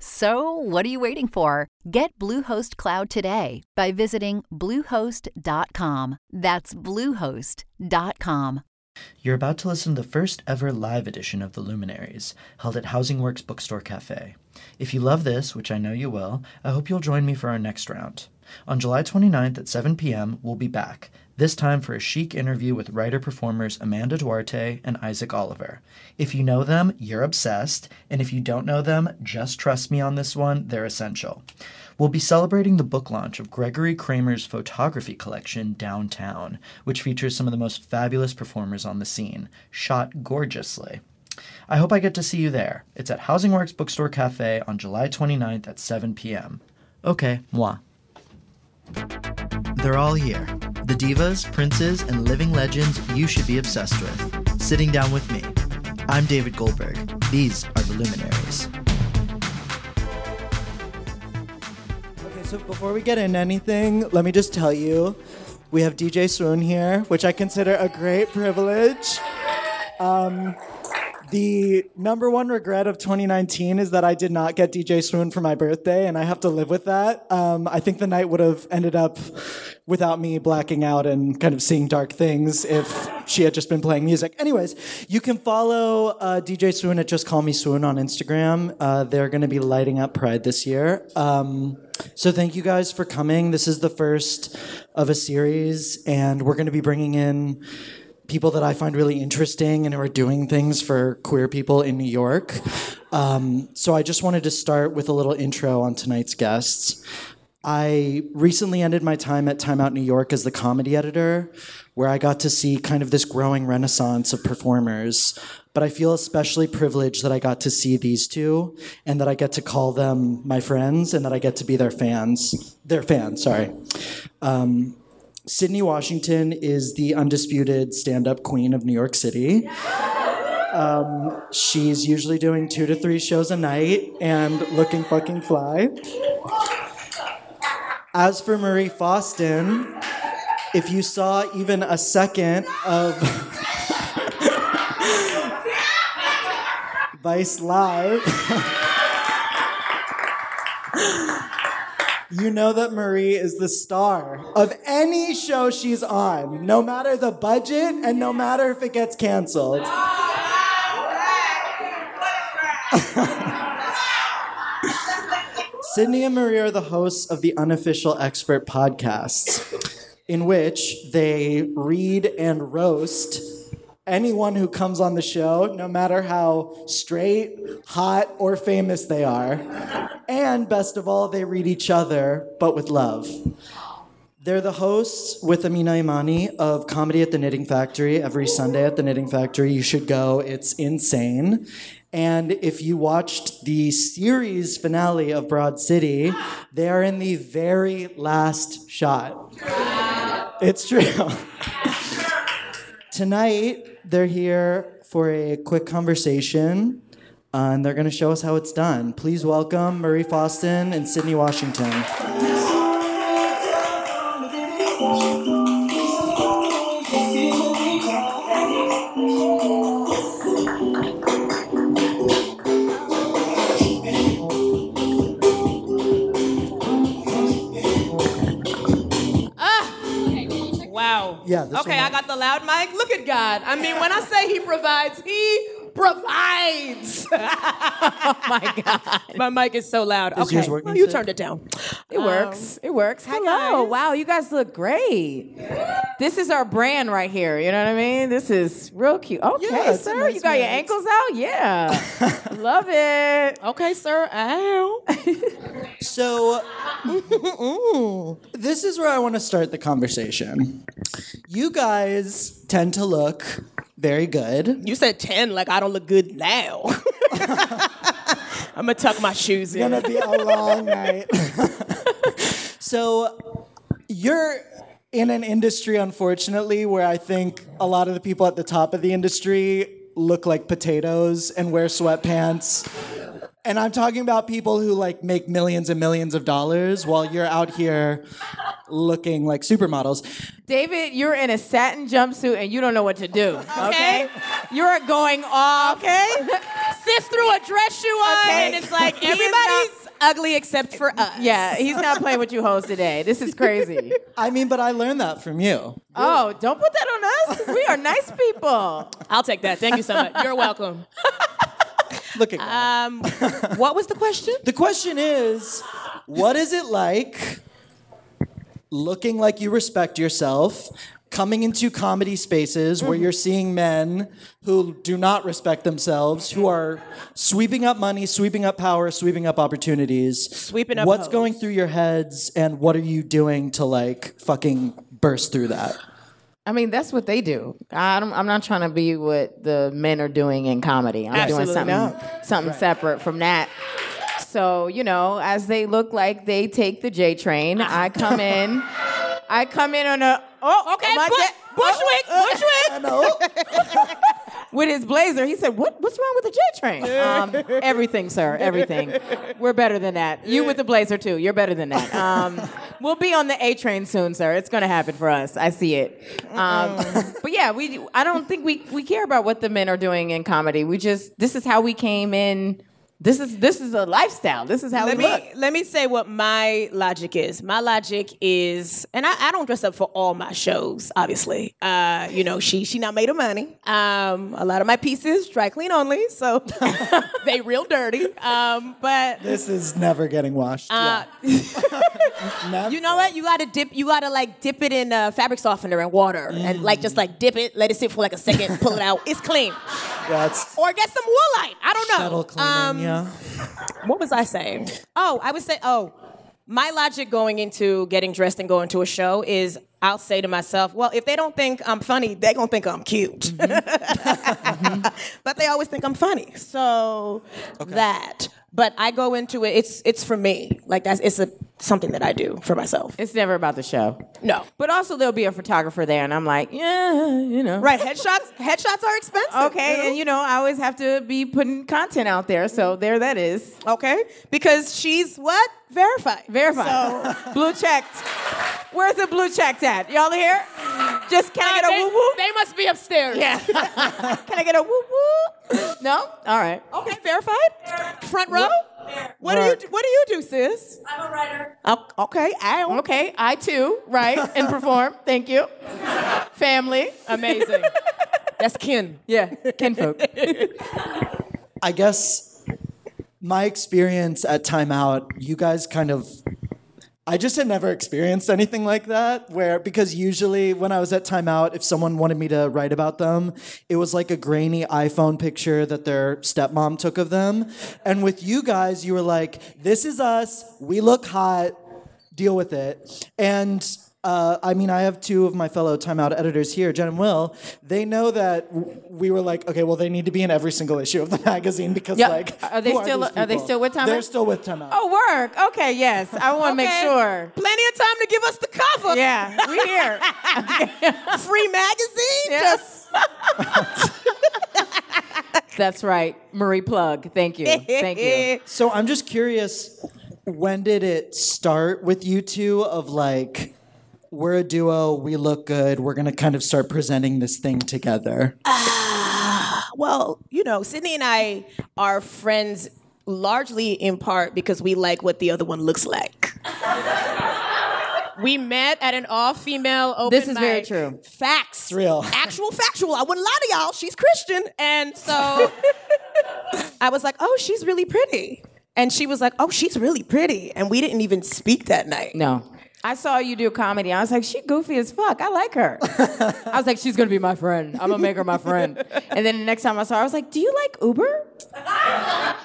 So, what are you waiting for? Get Bluehost Cloud today by visiting Bluehost.com. That's Bluehost.com. You're about to listen to the first ever live edition of The Luminaries, held at Housing Works Bookstore Cafe. If you love this, which I know you will, I hope you'll join me for our next round. On July 29th at 7 p.m., we'll be back, this time for a chic interview with writer performers Amanda Duarte and Isaac Oliver. If you know them, you're obsessed, and if you don't know them, just trust me on this one, they're essential. We'll be celebrating the book launch of Gregory Kramer's photography collection, Downtown, which features some of the most fabulous performers on the scene, shot gorgeously. I hope I get to see you there. It's at Housing Works Bookstore Cafe on July 29th at 7 p.m. Okay, moi. They're all here. The divas, princes, and living legends you should be obsessed with. Sitting down with me. I'm David Goldberg. These are the luminaries. Okay, so before we get into anything, let me just tell you we have DJ Swoon here, which I consider a great privilege. Um, the number one regret of 2019 is that I did not get DJ Swoon for my birthday, and I have to live with that. Um, I think the night would have ended up without me blacking out and kind of seeing dark things if she had just been playing music. Anyways, you can follow uh, DJ Swoon at Just Call Me Swoon on Instagram. Uh, they're going to be lighting up Pride this year. Um, so thank you guys for coming. This is the first of a series, and we're going to be bringing in people that I find really interesting and who are doing things for queer people in New York. Um, so I just wanted to start with a little intro on tonight's guests. I recently ended my time at Time Out New York as the comedy editor, where I got to see kind of this growing renaissance of performers. But I feel especially privileged that I got to see these two and that I get to call them my friends and that I get to be their fans. Their fans, sorry. Um, Sydnee Washington is the undisputed stand up queen of New York City. Um, she's usually doing two to three shows a night and looking fucking fly. As for Marie Faustin, if you saw even a second of Vice Live, you know that Marie is the star of any show she's on, no matter the budget and no matter if it gets canceled. Sydnee and Marie are the hosts of the Unofficial Expert podcasts, in which they read and roast anyone who comes on the show, no matter how straight, hot, or famous they are. And best of all, they read each other, but with love. They're the hosts with Amina Imani of Comedy at the Knitting Factory every Sunday at the Knitting Factory. You should go, it's insane. And if you watched the series finale of Broad City, they are in the very last shot. It's true. Tonight, they're here for a quick conversation, uh, and they're going to show us how it's done. Please welcome Marie Faustin and Sydnee Washington. Wow. Yeah, Okay, I got the loud mic. Look at God. I mean, when I say He provides, He provides. Oh my god. My mic is so loud. Does okay, yours work, well, you Nisa? turned it down. It works. Um, it works. hi, Hello. guys. Wow, you guys look great. This is our brand right here. You know what I mean? This is real cute. Okay, Yeah, sir. nice you got your ankles out? Yeah. Love it. Okay, sir. Ow. So, this is where I want to start the conversation. You guys tend to look very good. You said 10 like I don't look good now. I'm gonna tuck my shoes in. It's gonna be a long night. so you're in an industry, unfortunately, where I think a lot of the people at the top of the industry look like potatoes and wear sweatpants. And I'm talking about people who like make millions and millions of dollars while you're out here looking like supermodels. David, you're in a satin jumpsuit and you don't know what to do. Okay? You're going off. Okay. Sis threw a dress shoe on, Okay. and it's like everybody's ugly except for us. Yeah, he's not playing with you hoes today. This is crazy. I mean, but I learned that from you. Oh, don't put that on us. We are nice people. I'll take that. Thank you so much. You're welcome. Look at. Um, what was the question? The question is, what is it like looking like you respect yourself, coming into comedy spaces where you're seeing men who do not respect themselves, who are sweeping up money, sweeping up power, sweeping up opportunities. Sweeping up What's hoes. going through your heads and what are you doing to like fucking burst through that? I mean, that's what they do. I don't, I'm not trying to be what the men are doing in comedy. I'm Absolutely doing something, not. something separate from that. So, you know, as they look like they take the J train, I come in. I come in on a oh Okay, my Bu- da- oh, Bushwick, oh, oh. Bushwick. with his blazer. He said, "What? What's wrong with the J train?" Um, everything, sir. Everything. We're better than that. You with the blazer too. You're better than that. Um, we'll be on the A train soon, sir. It's gonna happen for us. I see it. Um, but yeah, we. I don't think we we care about what the men are doing in comedy. We just this is how we came in. This is this is a lifestyle. This is how let we me look. let me say what my logic is. My logic is, and I, I don't dress up for all my shows. Obviously, uh, you know, she she not made of money. Um, a lot of my pieces dry clean only, so they real dirty. Um, but This is never getting washed. uh, Never. you know what? You gotta dip. You gotta like dip it in uh, fabric softener and water, and like just like dip it, let it sit for like a second, pull it out. It's clean. That's Or get some woolite. I don't know. shuttle cleaning, Um, yeah. What was I saying? Oh, I would say, oh, my logic going into getting dressed and going to a show is I'll say to myself, well, if they don't think I'm funny, they're gonna think I'm cute. Mm-hmm. Mm-hmm. but they always think I'm funny. So that. But I go into it, it's it's for me. Like that's it's a something that I do for myself. It's never about the show. No. But also there'll be a photographer there, and I'm like, yeah, you know. Right, headshots headshots are expensive. Okay, and you know, I always have to be putting content out there, so there that is. Okay? Because she's what? Verified. Verified. So. blue checked. Where's the blue checked at? Y'all here? Just can I get a they, woo woo? they must be upstairs. Yeah. can I get a woo woo? No? All right. Okay, verified. Front row. What do you What do you do, sis? I'm a writer. Okay, I Okay, I too, right, and perform. Thank you. Family. Amazing. That's kin. Yeah, kinfolk. I guess my experience at Time Out, you guys kind of. I just had never experienced anything like that where because usually when I was at timeout if someone wanted me to write about them, it was like a grainy iPhone picture that their stepmom took of them. And with you guys, you were like, this is us, we look hot, deal with it. And uh, I mean, I have two of my fellow Time Out editors here, Jen and Will. They know that w- we were like, okay, well, they need to be in every single issue of the magazine because, Yeah. like, Are they who still- these are they still with Time They're Out? still with Time Out. Oh, work. Okay, yes. I want to make sure. Plenty of time to give us the cover. Yeah, we're here. Free magazine. Yes. That's right. Marie Plug. Thank you. Thank you. So I'm just curious, when did it start with you two? Of like, we're a duo, we look good, we're gonna kind of start presenting this thing together. Well, you know, Sydnee and I are friends largely in part because we like what the other one looks like. We met at an all-female open This is very true. Facts. It's real. Actual factual. I wouldn't lie to y'all. She's Christian. And so I was like, oh, she's really pretty. And she was like, oh, she's really pretty. And we didn't even speak that night. No. I saw you do comedy. I was like, she goofy as fuck. I like her. I was like, she's gonna be my friend. I'm gonna make her my friend. And then the next time I saw her, I was like, do you like Uber?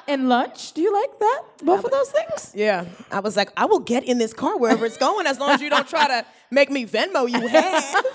And lunch? Do you like that? Both of those things? Yeah. I was like, I will get in this car wherever it's going as long as you don't try to make me Venmo you have.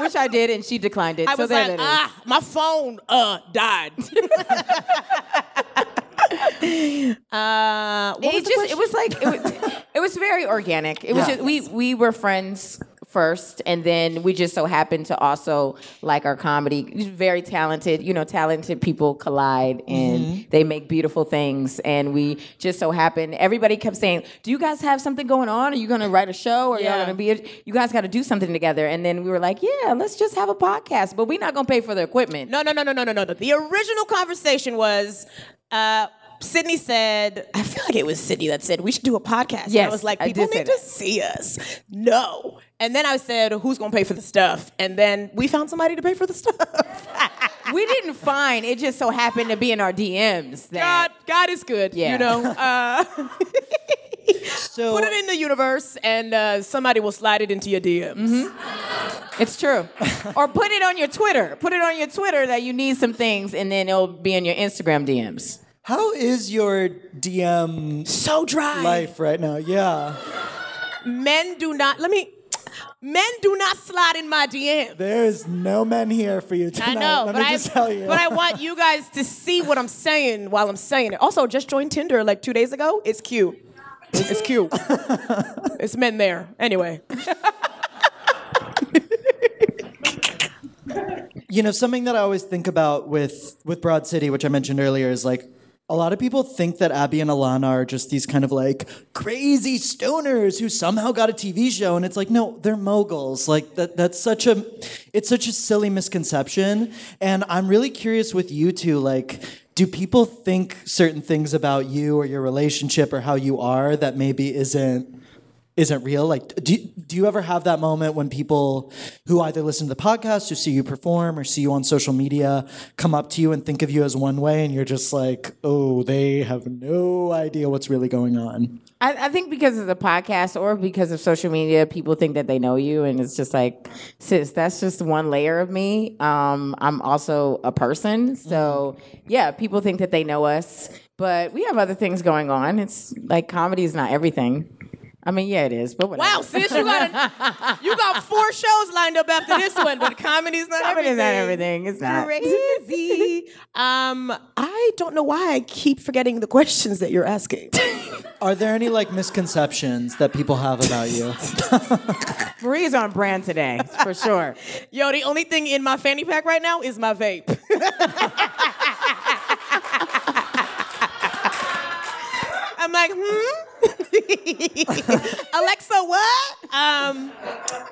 Which I did, and she declined it. I so was like, ah, my phone uh died. uh, it just it was like it was, it was very organic. It was Yeah. just we we were friends first and then we just so happened to also like our comedy very talented you know talented people collide and Mm-hmm. they make beautiful things and we just so happened everybody kept saying do you guys have something going on are you going to write a show or Yeah. y'all going to be a, you guys got to do something together and then we were like yeah let's just have a podcast but we're not going to pay for the equipment No, no, no, no, no, no, no. The original conversation was uh, Sydnee said, I feel like it was Sydnee that said we should do a podcast. And I was like, people need to see us. No. And then I said, who's gonna pay for the stuff? And then we found somebody to pay for the stuff. we didn't find it just so happened to be in our DMs that God, God is good. Yeah. You know. Uh, So put it in the universe, and uh, somebody will slide it into your DMs. It's true. or put it on your Twitter. Put it on your Twitter that you need some things, and then it'll be in your Instagram DMs. how is your DM So dry. life right now? Yeah. Men do not. Let me. Men do not slide in my DMs. There's no men here for you tonight. I know, Let but me I, just tell you. but I want you guys to see what I'm saying while I'm saying it. Also, just joined Tinder like two days ago. It's cute. It's cute. it's men there. Anyway, you know, something that I always think about with with Broad City, which I mentioned earlier, is like a lot of people think that Abby and Alana are just these kind of like crazy stoners who somehow got a TV show, and it's like, no, they're moguls. Like that that's such a it's such a silly misconception. And I'm really curious with you two, like, do people think certain things about you or your relationship or how you are that maybe isn't isn't real? Like, do, do you ever have that moment when people who either listen to the podcast, who see you perform, or see you on social media come up to you and think of you as one way, and you're just like, oh, they have no idea what's really going on? I, I think because of the podcast or because of social media, people think that they know you, and it's just like, sis, that's just one layer of me. Um, I'm also a person, so yeah, people think that they know us, but we have other things going on. It's like comedy is not everything. I mean, yeah, it is, but whatever. wow, sis, you got a, you got four shows lined up after this one, but comedy's not Comedy is everything. not everything. It's not. Crazy. um, I don't know why I keep forgetting the questions that you're asking. Are there any like misconceptions that people have about you? Marie's on brand today, for sure. Yo, the only thing in my fanny pack right now is my vape. I'm like, hmm? Alexa, what? Um,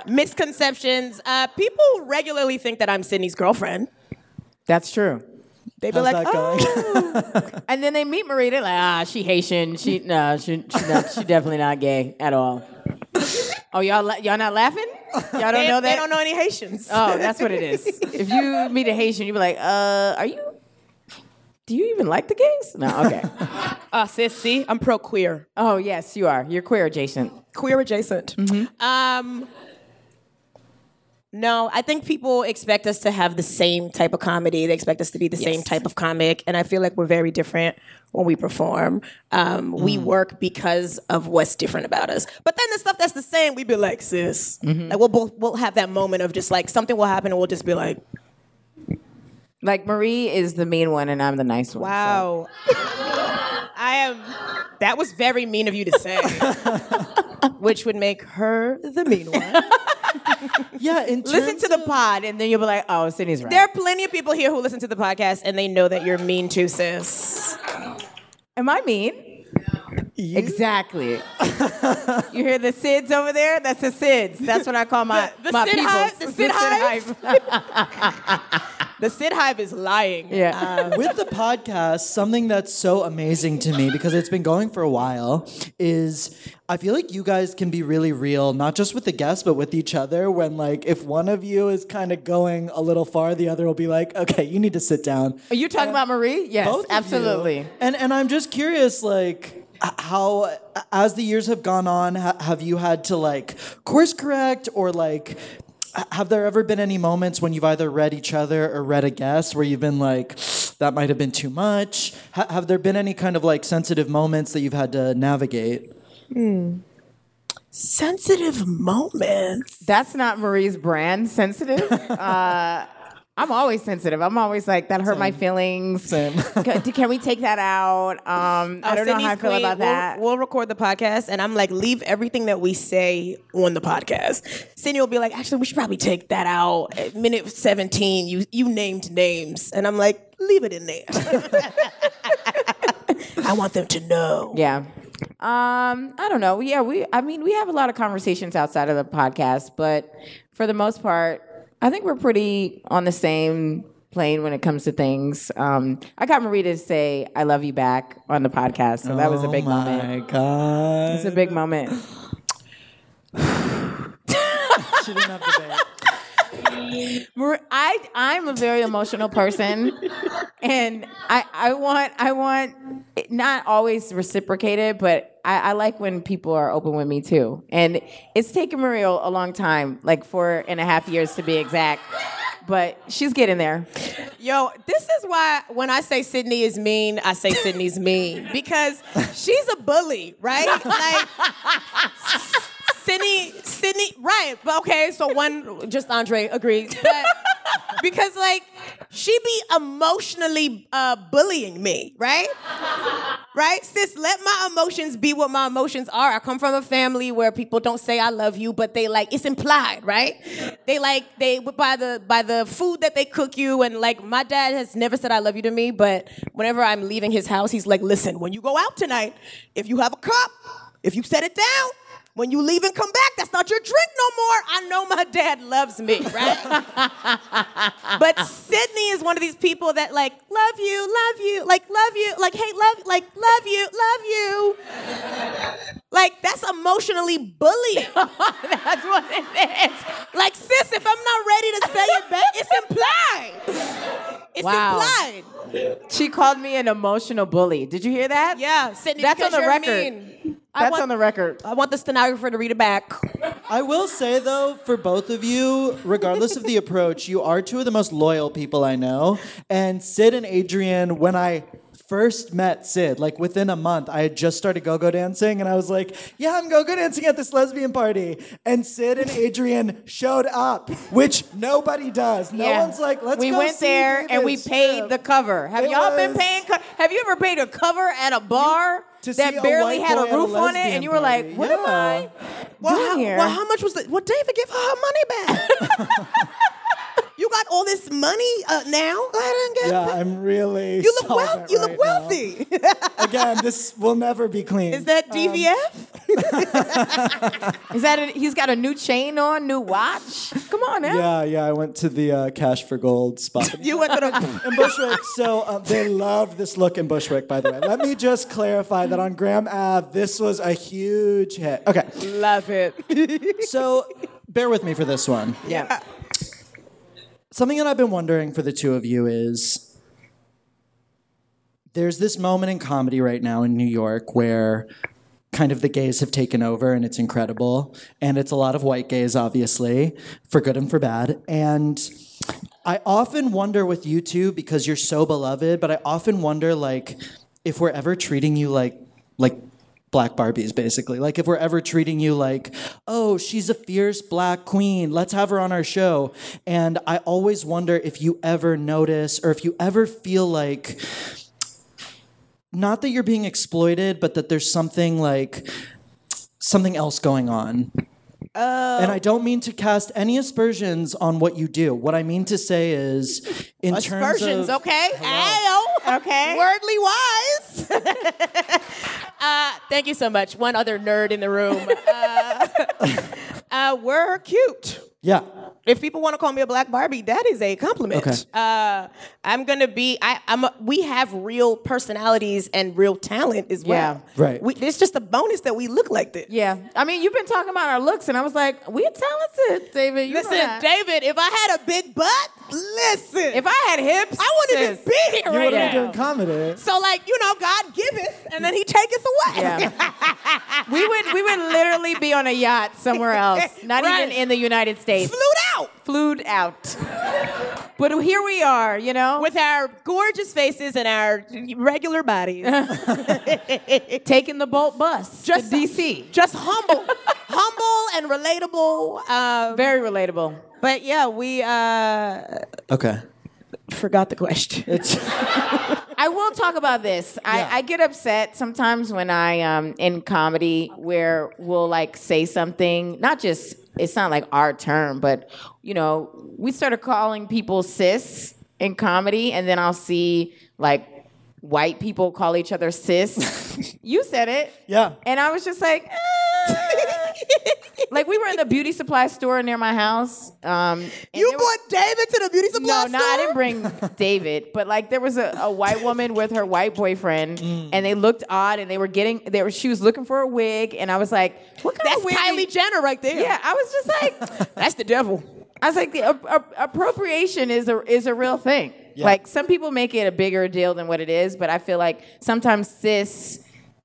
misconceptions. Uh, people regularly think that I'm Sydnee's girlfriend. That's true. They be How's like, that going? oh. And then they meet Marie, they're like, ah, she Haitian. She no, she she, not, she definitely not gay at all. Oh, y'all y'all not laughing? Y'all don't they, know that? they don't know any Haitians. Oh, that's what it is. if you meet a Haitian, you be like, uh, are you? Do you even like the gays? No, okay. Uh, sis, see, I'm pro queer. oh yes, you are. You're queer adjacent. queer adjacent. Um, no, I think people expect us to have the same type of comedy. They expect us to be the same type of comic, and I feel like we're very different when we perform. Um, We work because of what's different about us. But then the stuff that's the same, we be like, sis, like we'll both we'll have that moment of just like something will happen, and we'll just be like, Like Marie is the mean one, and I'm the nice one. so- wow. I am. That was very mean of you to say. Which would make her the mean one. yeah, in Listen terms to the pod, and then you'll be like, oh, Sydnee's right. There are plenty of people here who listen to the podcast and they know that you're mean too, sis. Am I mean? Exactly. you hear the SIDS over there? That's the SIDS. That's what I call my The- the my Sid peoples. hive? The Sid hive? hive. The Sid Hive is lying. Yeah. Um, with the podcast, something that's so amazing to me because it's been going for a while is I feel like you guys can be really real, not just with the guests, but with each other. When like if one of you is kind of going a little far, the other will be like, "Okay, you need to sit down." Are you talking about Marie? Yes, Both of you. absolutely. And and I'm just curious, like how as the years have gone on, ha- have you had to like course correct or like? Have there ever been any moments when you've either read each other or read a guest where you've been like, that might have been too much? Ha- have there been any kind of like sensitive moments that you've had to navigate? Sensitive moments. That's not Marie's brand. Sensitive. uh, I'm always sensitive. I'm always like that hurt my feelings. Same. can, can we take that out? Um, I don't know how I feel about that. We'll, we'll record the podcast, and I'm like, leave everything that we say on the podcast. Sydnee will be like, actually, we should probably take that out. At minute 17, you you named names, and I'm like, leave it in there. I want them to know. Yeah. Um, I don't know. Yeah, we I mean, we have a lot of conversations outside of the podcast, but for the most part, I think we're pretty on the same plane when it comes to things. Um, I got Marie to say I love you back on the podcast, so that was a big oh my moment. god! It's a big moment. She didn't have to date. Mar- I I'm a very emotional person, and I I want I want not always reciprocated, but I, I like when people are open with me too. And it's taken Maria a long time, like four and a half years to be exact, but she's getting there. Yo, this is why when I say Sydnee is mean, I say Sydnee's mean because she's a bully, right? Like Sydnee, Sydnee, right? But okay, so one, just Andre agrees, but because like she be emotionally uh, bullying me, right? Right, sis, let my emotions be what my emotions are. I come from a family where people don't say I love you, but they like it's implied, right? They like they by the by the food that they cook you, and like my dad has never said I love you to me, but whenever I'm leaving his house, he's like, listen, when you go out tonight, if you have a cup, if you set it down. When you leave and come back, that's not your drink no more. I know my dad loves me, right? but Sydnee is one of these people that like love you, love you, like love you, like hey, love, like love you, love you. Like that's emotionally bullying. That's what it is. like sis, if I'm not ready to say it back, it's implied. It's Wow. implied. She called me an emotional bully. Did you hear that? Yeah, Sydnee, That's on the you're record. mean. That's want- on the record. I want the stenographer to read it back. I will say though, for both of you, regardless of the approach, you are two of the most loyal people I know. And Sid and Adrian, when I first met Sid, like within a month, I had just started go-go dancing, and I was like, "Yeah, I'm go-go dancing at this lesbian party." And Sid and Adrian showed up, which nobody does. No Yeah. one's like, "Let's." We go went see there and we paid strip." the cover. Have It y'all been paying? Co- have you ever paid a cover at a bar to that a barely white had a at a roof on it, and you were like, party. "What am I Yeah. Well, doing how, here?" well, how much was the? Well, David, give her her money back. you got all this money uh, now. Go ahead and get. Yeah, I'm really. You look solvent well. You look right now. wealthy. Again, this will never be clean. Is that DVF? Is that a, he's got a new chain on, new watch? Come on now. Yeah, yeah. I went to the uh, Cash for Gold spot. you went to the. in Bushwick. So uh, they love this look in Bushwick, by the way. Let me just clarify that on Graham Ave, this was a huge hit. Okay, Love it. so bear with me for this one. yeah. Something that I've been wondering for the two of you is there's this moment in comedy right now in New York where kind of the gays have taken over and it's incredible. And it's a lot of white gays, obviously, for good and for bad. And I often wonder with you two, because you're so beloved, but I often wonder like if we're ever treating you like like black Barbies, basically. Like if we're ever treating you like, oh, she's a fierce black queen, let's have her on our show. And I always wonder if you ever notice or if you ever feel like not that you're being exploited, but that there's something like something else going on. And I don't mean to cast any aspersions on what you do. What I mean to say is, in terms Aspersions, of okay? Ayo. Okay. Wordly wise. uh, thank you so much. One other nerd in the room. Uh, uh, we're cute. Yeah, If people want to call me a black Barbie, that is a compliment. Okay. Uh, I'm gonna be. I, I'm. A, we have real personalities and real talent as well. Yeah. Right. We, it's just a bonus that we look like this. Yeah. I mean, you've been talking about our looks, and I was like, we're talented, David. You know Listen. David. If I had a big butt, listen. If I had hips, I wouldn't even sis. be here You right wouldn't now. be doing comedy. So like you know, God giveth, and then He taketh away. Yeah. we would we would literally be on a yacht somewhere else, not Right. even in the United States. Flued out Flued out. But here we are, you know, with our gorgeous faces and our regular bodies. taking the Bolt bus Just- to DC. Just humble, humble and relatable. Um, Very relatable. but yeah, we uh, Okay. forgot the question. It's I will talk about this. Yeah. I, I get upset sometimes when I um in comedy where we'll like say something, not just it's not like our term, but you know, we started calling people sis in comedy, and then I'll see like white people call each other sis. you said it. Yeah. And I was just like, eh. like we were in the beauty supply store near my house. Um, You there was- brought David to the beauty supply store? no, no. I didn't bring David, but like there was a, a white woman with her white boyfriend, Mm. and they looked odd, and they were getting, they were, she was looking for a wig, and I was like, what kind That's of wig? That's Kylie Jenner right there. Yeah, I was just like, That's the devil. I was like, the ap- ap- appropriation is a is a real thing. Like some people make it a bigger deal than what it is, but I feel like sometimes sis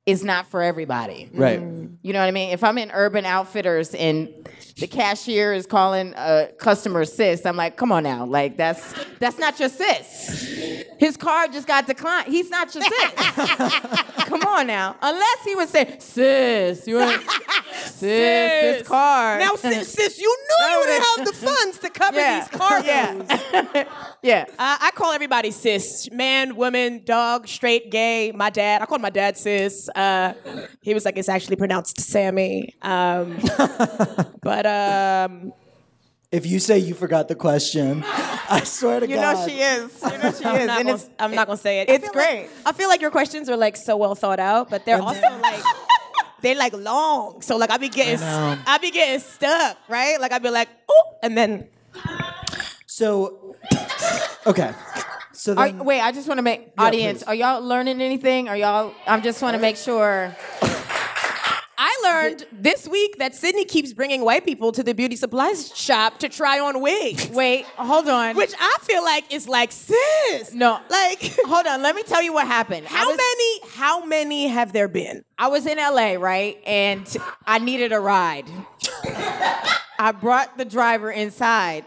is not for everybody. right. You know what I mean? If I'm in Urban Outfitters and the cashier is calling a customer sis, I'm like, come on now, like that's that's not your sis. His card just got declined. He's not your sis. come on now. Unless he would say, sis, you want sis, this card. Now, sis, sis, you knew you didn't have the funds to cover yeah, these cargos. yeah, yeah. Uh, I call everybody sis. Man, woman, dog, straight, gay. My dad. I called my dad sis. Uh, he was like, it's actually pronounced Sammy. Um, but um, If you say you forgot the question, I swear to You God. You know she is. You know she I'm is, not, and gonna, it's I'm not gonna say it. it's I feel like- great. I feel like your questions are like so well thought out, but they're also like they're like long. So like I be getting know. I be getting stuck, right? Like I be like, oh, and then So, okay. So Are, wait, I just want to make audience. please. Are y'all learning anything? Are y'all? I just want to make sure. I learned this week that Sydnee keeps bringing white people to the beauty supplies shop to try on wigs. Wait, hold on. Which I feel like is like sis. No. Like hold on. Let me tell you what happened. How was- many how many have there been? I was in LA, right? And I needed a ride. I brought the driver inside.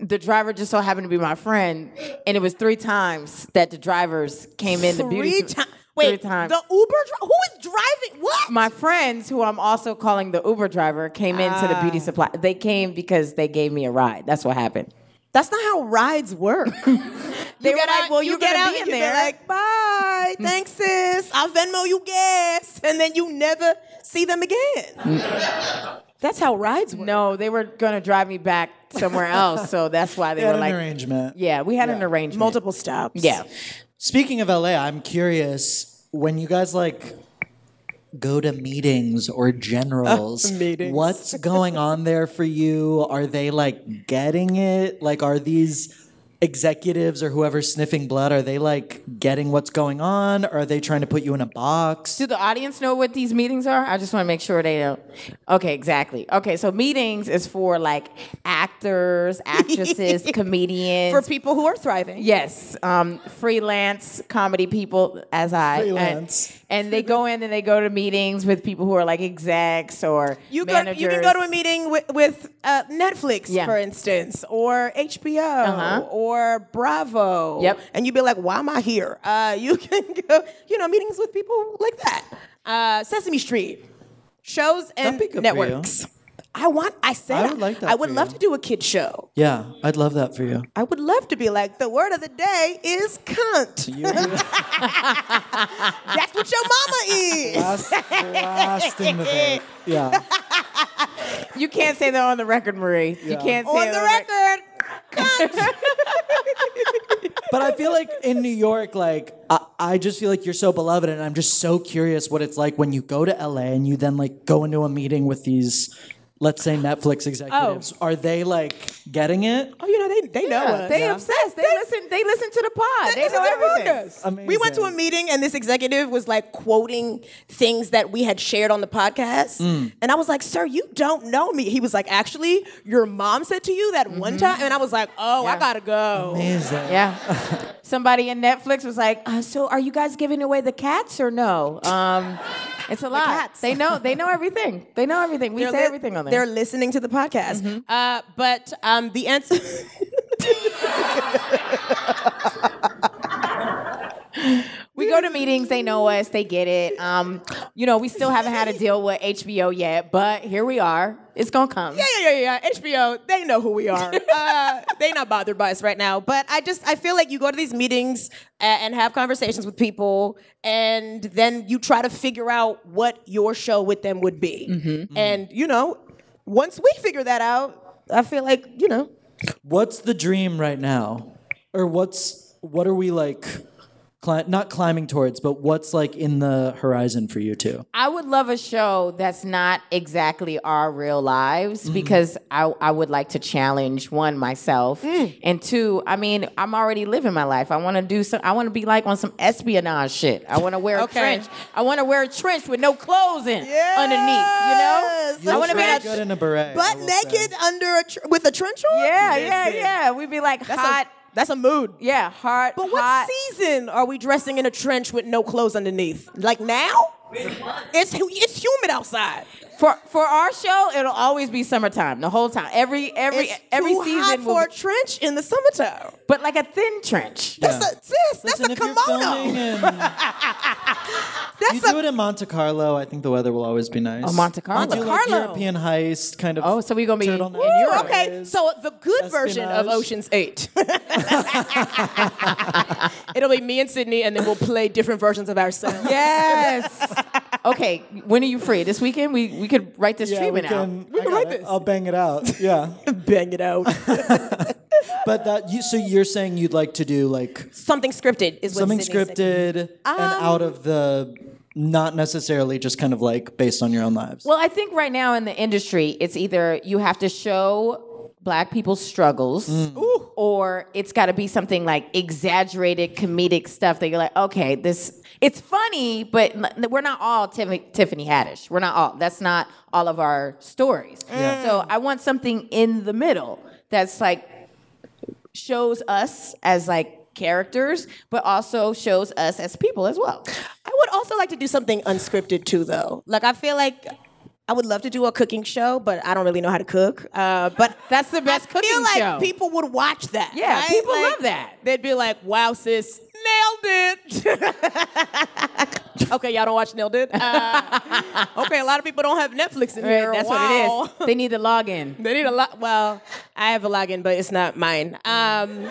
The driver just so happened to be my friend, and it was three times that the drivers came in the beauty. Three sup- times. Three Wait, times. the Uber dri- who is driving? What? my friends, who I'm also calling the Uber driver, came into the Ah. beauty supply. They came because they gave me a ride. That's what happened. That's not how rides work. They you were like, out, "Well, you you're get out be and in you there." be like, bye, thanks, sis. I'll Venmo you gas, and then you never see them again. That's how rides work. No, they were gonna drive me back somewhere else, so that's why they, they had were an like, arrangement. yeah, we had an arrangement. Multiple stops. Yeah. Speaking of LA, I'm curious when you guys like go to meetings or generals, Meetings. what's going on there for you? Are they like getting it? Like, are these executives or whoever's sniffing blood, are they like getting what's going on? Or are they trying to put you in a box? Do the audience know what these meetings are? I just want to make sure they know. Okay, exactly. Okay, so meetings is for like actors, actresses, comedians. For people who are thriving. Yes, um, freelance comedy people, as I and- Freelance. and, they go in and they go to meetings with people who are like execs or You go. managers. You can go to a meeting with, with uh, Netflix, Yeah. for instance, or HBO, Uh-huh. Or Bravo. Yep. And you'd be like, "Why am I here?" Uh, you can go, you know, meetings with people like that. Uh, Sesame Street, shows and That'd be good for you. networks. I want. I said I would like that I would love you. to do a kid show. Yeah, I'd love that for you. I would love to be like the word of the day is cunt. That's what your mama is. Blast, blast in the. Yeah. You can't say that on the record, Marie. You can't say On it the rec- But I feel like in New York, like I, I just feel like you're so beloved, and I'm just so curious what it's like when you go to LA and you then like go into a meeting with these let's say Netflix executives, are they like getting it? Oh, you know they they know us. they obsessed. They, listen. They listen to the pod. They, They know everything. podcast. We went to a meeting and this executive was like quoting things that we had shared on the podcast. Mm. And I was like, sir, you don't know me. He was like, actually, your mom said to you that one time. And I was like, oh, I gotta go. Amazing. Yeah. Somebody in Netflix was like, uh, "So, are you guys giving away the cats or no?" Um, it's a lot. cats. They know. They know everything. They know everything. We They're say li- everything on there. They're listening to the podcast. Mm-hmm. Uh, but um, the answer. We go to meetings, they know us, they get it. Um, you know, we still haven't had a deal with HBO yet, but here we are. It's gonna come. Yeah, yeah, yeah, yeah. HBO, they know who we are. Uh, they not bothered by us right now. But I just, I feel like you go to these meetings and have conversations with people, and then you try to figure out what your show with them would be. And you know, once we figure that out, I feel like you know, What's the dream right now? Or what's what are we like cli- not climbing towards, but what's like in the horizon for you two? I would love a show that's not exactly our real lives mm-hmm. because I, I would like to challenge one myself mm. and two I mean I'm already living my life I want to do some I want to be like on some espionage shit I want to wear a trench I want to wear a trench with no clothes in underneath you know Yes. I want to be Very that good in a beret. I butt will say. naked under a tr- with a trench on. yeah yeah Listen, yeah we'd be like That's hot a that's a mood. yeah hot But what hot. season are we dressing in a trench with no clothes underneath? Like now? It's it's humid outside. For for our show it'll always be summertime the whole time every every It's every too season hot will for be- a trench in the summertime. but like a thin trench That's a sis. That's a if you're filming kimono. in, That's you a do it in Monte Carlo, I think the weather will always be nice. Oh, Monte Carlo. You do like Carlo. European heist kind of. Oh, so we gonna be in Europe. okay. So the good version of Ocean's Eight. It'll be me and Sydnee, and then we'll play different versions of ourselves. Yes. Okay. When are you free? This weekend? We we could write this yeah, we treatment can, out. I can got write it. this. I'll bang it out. Yeah, Bang it out. but that you. So you're saying you'd like to do like Something scripted is what something Sydnee said. scripted and um, out of the not necessarily just kind of like based on your own lives. Well, I think right now in the industry, it's either you have to show black people's struggles, mm. or it's got to be something like exaggerated comedic stuff that you're like, okay, this it's funny, but we're not all Tiffany, Tiffany Haddish. We're not all. That's not all of our stories. Mm. So I want something in the middle that's like shows us as like characters, but also shows us as people as well. I would also like to do something unscripted too, though. Like I feel like I would love to do a cooking show, but I don't really know how to cook. Uh, but That's the best I cooking show. I feel like show. people would watch that. Yeah, right? people Like, love that. They'd be like, "Wow, sis, nailed it." okay, y'all don't watch Nailed It. Uh, okay, a lot of people don't have Netflix in here. That's Wow. what it is. They need to log in. They need a lot. Well, I have a login, but it's not mine. Um,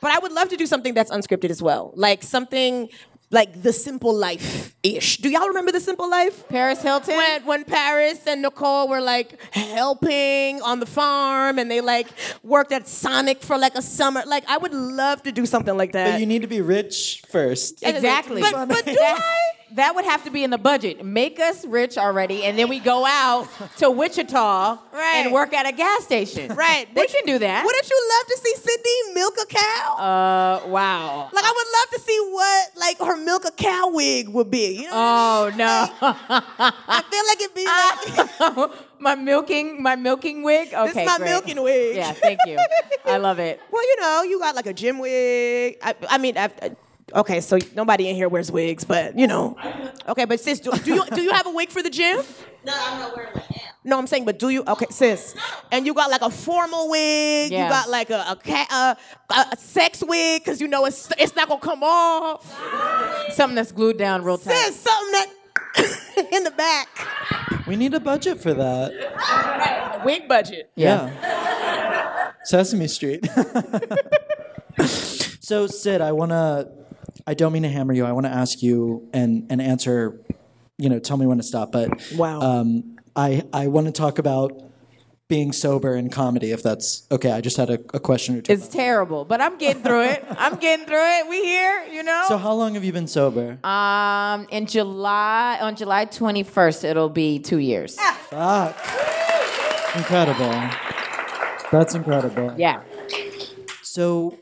but I would love to do something that's unscripted as well, like something like The Simple Life ish. Do y'all remember The Simple Life? Paris Hilton. When, when Paris and Nicole were like helping on the farm and they like worked at Sonic for like a summer. Like I would love to do something like that. but you need to be rich first. Exactly. But- but do I? That would have to be in the budget. Make us rich already, and then we go out to Wichita Right. and work at a gas station. right. They can do that. Wouldn't you love to see Sydnee milk a cow? uh, wow. like I would love to see what like her milk a cow wig would be. You know? Oh no. I feel like it'd be like my milking, my milking wig. Okay, this is my great. milking wig. Yeah, thank you. I love it. Well, you know, you got like a gym wig. I, I mean, I, I- okay, so nobody in here wears wigs, but you know, okay. But sis, do, do you do you have a wig for the gym? No, I'm not wearing my hair. No, I'm saying, but do you? Okay, sis, and you got like a formal wig. Yeah. You got like a a, ca- a, a, a sex wig because you know it's it's not gonna come off. Something that's glued down real tight. Sis, something that in the back. We need a budget for that. A wig budget. Yeah. Sesame Street. so Sid, I wanna I don't mean to hammer you. I wanna ask you and and answer, you know, tell me when to stop. But Wow. um I I wanna talk about being sober in comedy, if that's okay. I just had a, a question or two. It's terrible, but I'm getting through it. I'm getting through it. We here, you know. so how long have you been sober? Um, in July, on July 21st, it'll be two years. Fuck. Incredible. That's incredible. Yeah. So,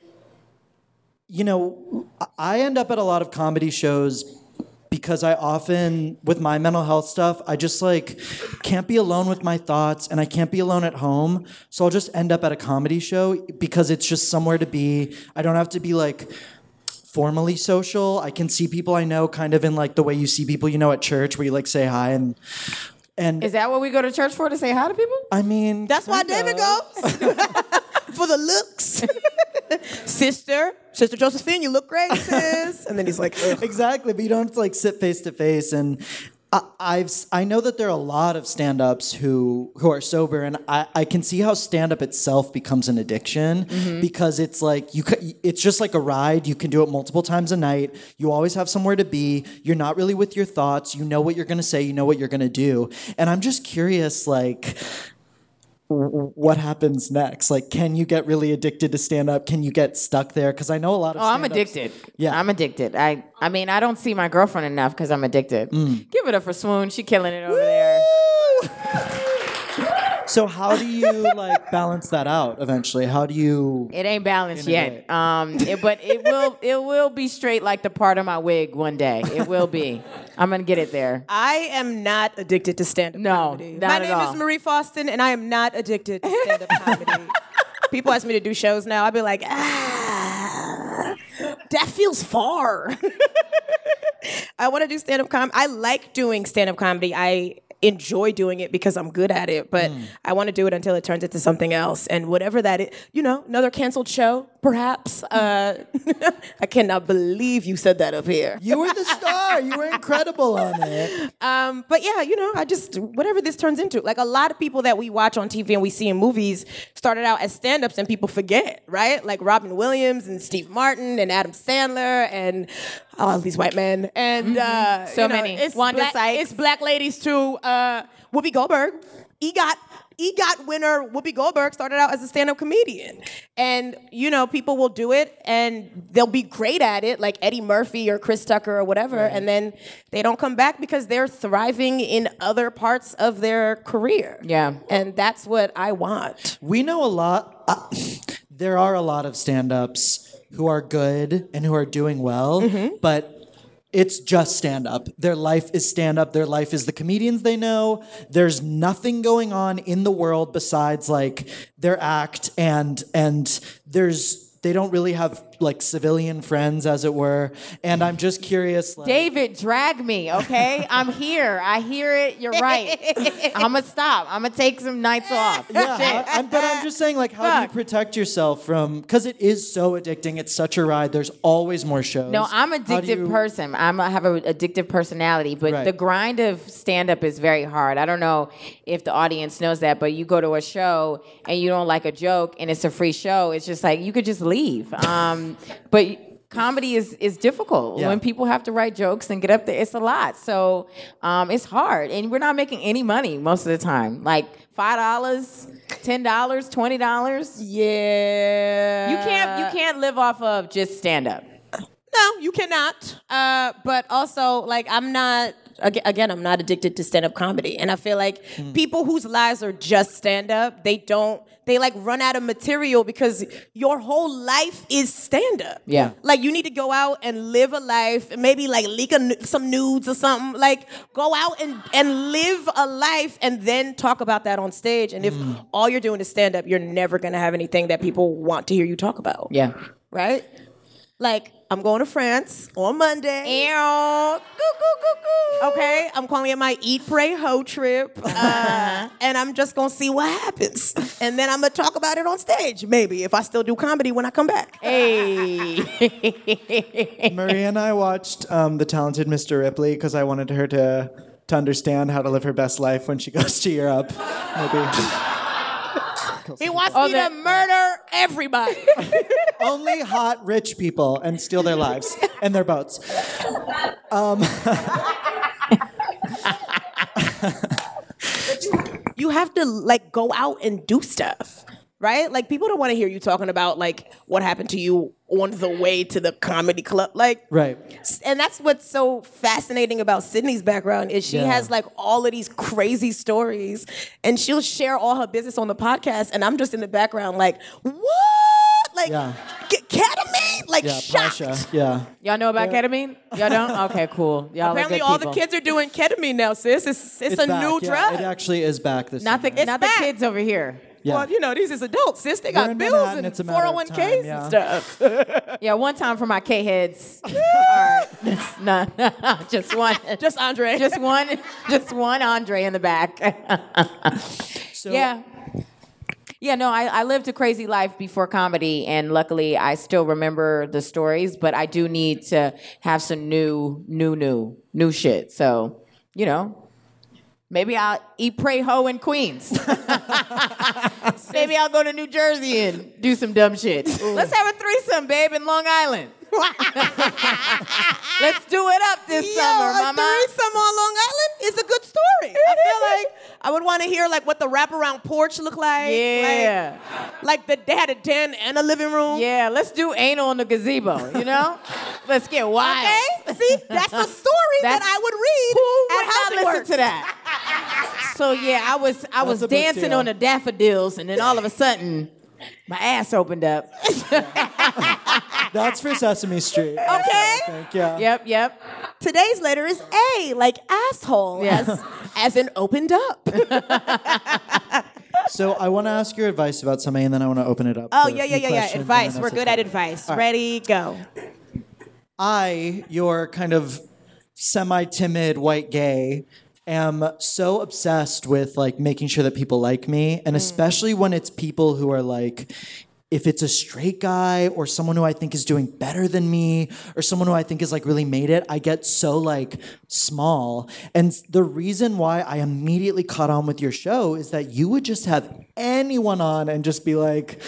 you know, I end up at a lot of comedy shows because I often, with my mental health stuff, I just like can't be alone with my thoughts and I can't be alone at home. So I'll just end up at a comedy show because it's just somewhere to be. I don't have to be like formally social. I can see people I know kind of in like the way you see people you know at church where you like say hi and and Is that what we go to church for to say hi to people? I mean That's why David of. for the looks. Sister, Sister Josephine, you look great, sis. And then he's like, Ugh. exactly, but you don't have to like sit face to face. And I, I've I know that there are a lot of stand-ups who who are sober, and I, I can see how stand-up itself becomes an addiction mm-hmm. because it's like you it's just like a ride. You can do it multiple times a night. You always have somewhere to be. You're not really with your thoughts. You know what you're gonna say. You know what you're gonna do. And I'm just curious, like what happens next? Like, can you get really addicted to stand up? Can you get stuck there? Because I know a lot of. Oh, I'm addicted. Yeah. I'm addicted. I I mean, I don't see my girlfriend enough because I'm addicted. Mm. Give it up for Swoon. She killing it over there. So how do you like balance that out eventually? How do you? It ain't balanced In yet. Um, it, but it will it will be straight like the part of my wig one day. It will be. I'm gonna get it there. I am not addicted to stand-up No, comedy. not My at name all. is Marie Faustin, and I am not addicted to stand-up comedy. People ask me to do shows now. I'd be like, ah, that feels far. I want to do stand-up comedy. I like doing stand-up comedy. I enjoy doing it because I'm good at it, but I want to do it until it turns into something else. And whatever that is, you know, another canceled show, perhaps. Uh, I cannot believe you said that up here. You were the star. You were incredible on it. Um, but yeah, you know, I just whatever this turns into. Like a lot of people that we watch on TV and we see in movies started out as stand-ups and people forget, right? Like Robin Williams and Steve Martin and Adam Sandler and all these white men and uh, Mm-hmm. So you know, many. It's Wanda black, Sykes. It's black ladies too. Uh, Whoopi Goldberg, EGOT. EGOT winner Whoopi Goldberg started out as a stand-up comedian, and you know people will do it and they'll be great at it, like Eddie Murphy or Chris Tucker or whatever, and then they don't come back because they're thriving in other parts of their career. Yeah. and that's what I want. We know a lot. Uh, there are a lot of stand-ups who are good and who are doing well, but it's just stand up. Their life is stand up. Their life is the comedians they know. There's nothing going on in the world besides like their act and and there's they don't really have like civilian friends as it were. And I'm just curious like, David, drag me, okay? I'm here. I hear it. You're right. I'm gonna stop. I'm gonna take some nights off. Yeah, I- I'm- but I'm just saying, like, how do you protect yourself from? Because it is so addicting. It's such a ride. There's always more shows. No, I'm an How addictive you- person. I'm, I have an addictive personality, but Right. the grind of stand up is very hard. I don't know if the audience knows that, but you go to a show and you don't like a joke and it's a free show, it's just like you could just leave. Um, but comedy is is difficult Yeah. when people have to write jokes and get up there. It's a lot, so um, it's hard, and we're not making any money most of the time. Like five dollars, ten dollars, twenty dollars. Yeah, You can't you can't live off of just stand up. No, you cannot. Uh, but also, like, I'm not. Ag- Again, I'm not addicted to stand-up comedy, and I feel like hmm. people whose lives are just stand-up, they don't. They like run out of material because your whole life is stand-up. Yeah. Like you need to go out and live a life, and maybe like leak a, some nudes or something. Like go out and and live a life, and then talk about that on stage. And if hmm. all you're doing is stand-up, you're never gonna have anything that people want to hear you talk about Yeah. right? Like, I'm going to France on Monday. Ew. Okay, I'm calling it my Eat, Pray, Ho trip. Uh, and I'm just gonna see what happens. And then I'm gonna talk about it on stage, maybe, if I still do comedy when I come back. Hey. Maria and I watched um, The Talented Mr. Ripley because I wanted her to to understand how to live her best life when she goes to Europe. Maybe. He wants Oh, me to murder everybody. Only hot rich people and steal their lives and their boats. Um, you have to like go out and do stuff. Right? Like people don't want to hear you talking about like what happened to you on the way to the comedy club. Like Right. and that's what's so fascinating about Sydnee's background is she Yeah. has like all of these crazy stories and she'll share all her business on the podcast and I'm just in the background like, what? Like Yeah. k- ketamine? Like Yeah, shocked. Pasha. Yeah. Y'all know about ketamine? Y'all don't? Okay, cool. Y'all Apparently all people. the kids are doing ketamine now, sis. It's it's, a back, new yeah. drug. It actually is back this Not the summer. not back. the kids over here. Yeah. Well, you know, these is adults, sis. They We're got bills and it's a matter 401ks time, and stuff. Yeah, one time for my K heads. All right, no, no, just one, Just Andre. just one, just one Andre in the back. So, yeah. Yeah, no, I, I lived a crazy life before comedy, and luckily I still remember the stories, but I do need to have some new, new, new, new shit. So, you know, maybe I'll eat, pray, ho in Queens. maybe I'll go to New Jersey and do some dumb shit. Let's have a threesome, babe, in Long Island. Let's do it up this Yo, summer, a mama. threesome on Long Island is a good story. I feel like I would want to hear like what the wraparound porch looked like. Yeah. Like, like the, they had a den and a living room. Yeah, let's do anal in the gazebo, you know? let's get wild. Okay. See, that's a story that I would read Who at would not listen to that? so yeah, I was I was dancing on the daffodils, and then all of a sudden, my ass opened up. That's for Sesame Street. Okay. I think, yeah. yep, yep. Today's letter is A, like asshole, Yeah. as, in opened up. So I want to ask your advice about something, and then I want to open it up. Oh, yeah, yeah, yeah, yeah. Advice. We're good at advice. Right. Ready, go. I, your kind of semi-timid white gay, am so obsessed with like making sure that people like me, and mm. especially when it's people who are like. If it's a straight guy or someone who I think is doing better than me or someone who I think is like really made it, I get so like small. And the reason why I immediately caught on with your show is that you would just have anyone on and just be like,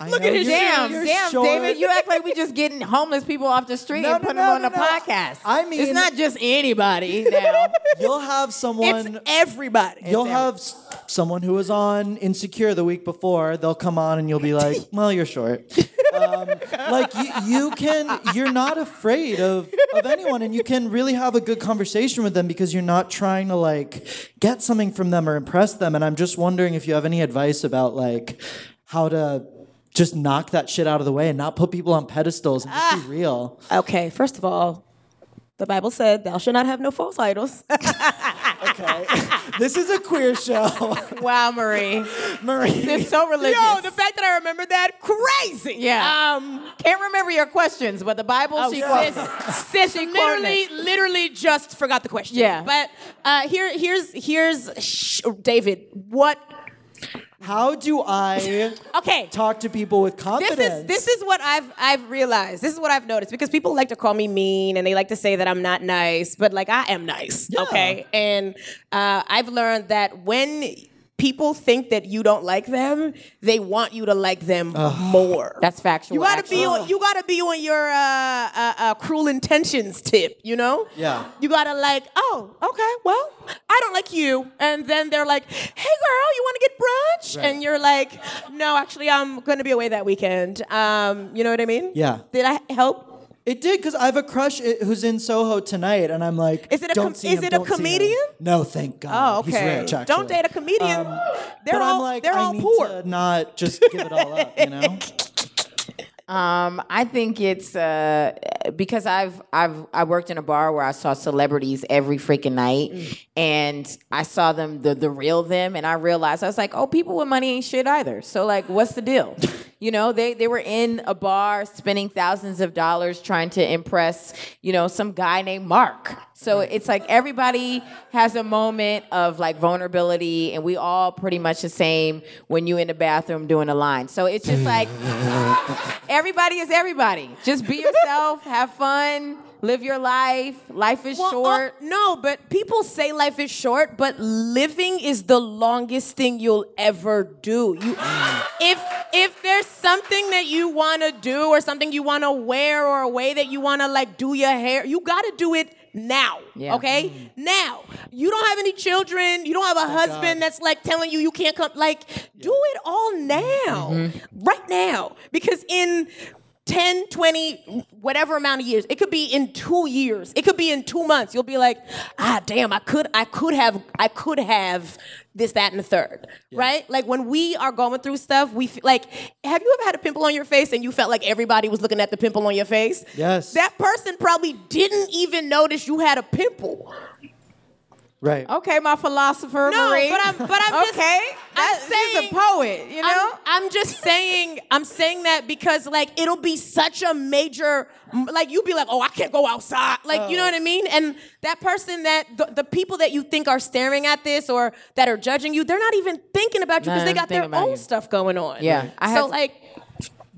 I Look know at his Damn, you're damn, short. David, you act like we just getting homeless people off the street No, and no, putting no, them on no, the no. podcast. I mean, it's not just anybody now. You'll have someone. It's everybody. You'll have s- someone who was on Insecure the week before. They'll come on and you'll be like, "Well, you're short." Um, like you, you can, you're not afraid of of anyone, and you can really have a good conversation with them because you're not trying to like get something from them or impress them. And I'm just wondering if you have any advice about like how to just knock that shit out of the way and not put people on pedestals and just be real. Okay, first of all, the Bible said, Thou shalt not have no false idols. Okay, this is a queer show, wow, Marie. Marie. It's so religious. Yo, the fact that I remember that, crazy. Yeah. Um, Can't remember your questions, but the Bible, oh, she sis, quotes. sis literally, literally just forgot the question. Yeah. But uh, here, here's, here's, sh- David, what, How do I okay. talk to people with confidence? This is this is what I've I've realized. This is what I've noticed because people like to call me mean and they like to say that I'm not nice, but like I am nice. Okay, and uh, I've learned that when people think that you don't like them, they want you to like them more. That's factual. you gotta be on, you gotta be on your uh, uh, uh, cruel intentions tip. You know. Yeah. You gotta like, oh, okay, well, I don't like you, and then they're like, hey, girl, you want to get brunch? Right. And you're like, no, actually, I'm gonna be away that weekend. Um, you know what I mean? Yeah. Did I help? It did because I have a crush i- who's in Soho tonight, and I'm like, Is it a don't com- see is him, it a don't see him. comedian? No, thank God. Oh, He's okay. rich, actually. Don't date a comedian. Um, they're but all I'm like, they're I all need poor. to not just give it all up, you know? Um, I think it's uh, because I've I've I worked in a bar where I saw celebrities every freaking night, and I saw them the the real them, and I realized I was like, oh, people with money ain't shit either. So like, what's the deal? You know, they they were in a bar spending thousands of dollars trying to impress, you know, some guy named Mark. So it's like everybody has a moment of like vulnerability, and we all pretty much the same when you in the bathroom doing a line. So it's just like everybody is everybody. Just be yourself, have fun, live your life. Life is Well, short. uh, no, but people say life is short, but living is the longest thing you'll ever do. You, if if there's something that you want to do or something you want to wear or a way that you want to like do your hair, you got to do it now. Yeah. Okay? Now. You don't have any children. You don't have a husband that's like telling you you can't come. Like, do it all now. Right now. Because in 10, 20, whatever amount of years, it could be in two years, it could be in two months. You'll be like, ah, damn, I could, I could have, I could have this, that, and the third, right? Like when we are going through stuff, we f- like, have you ever had a pimple on your face and you felt like everybody was looking at the pimple on your face? Yes. That person probably didn't even notice you had a pimple. Right. Okay, my philosopher No, Marie. but I'm- but I'm just- okay. I'm That- she's a poet, you know. I'm, I'm just saying, I'm saying that because like it'll be such a major, like you'll be like, oh, I can't go outside, like you know what I mean? And that person that the, the people that you think are staring at this or that are judging you, they're not even thinking about you because Not they got their own you. stuff going on. Yeah, I so had- like.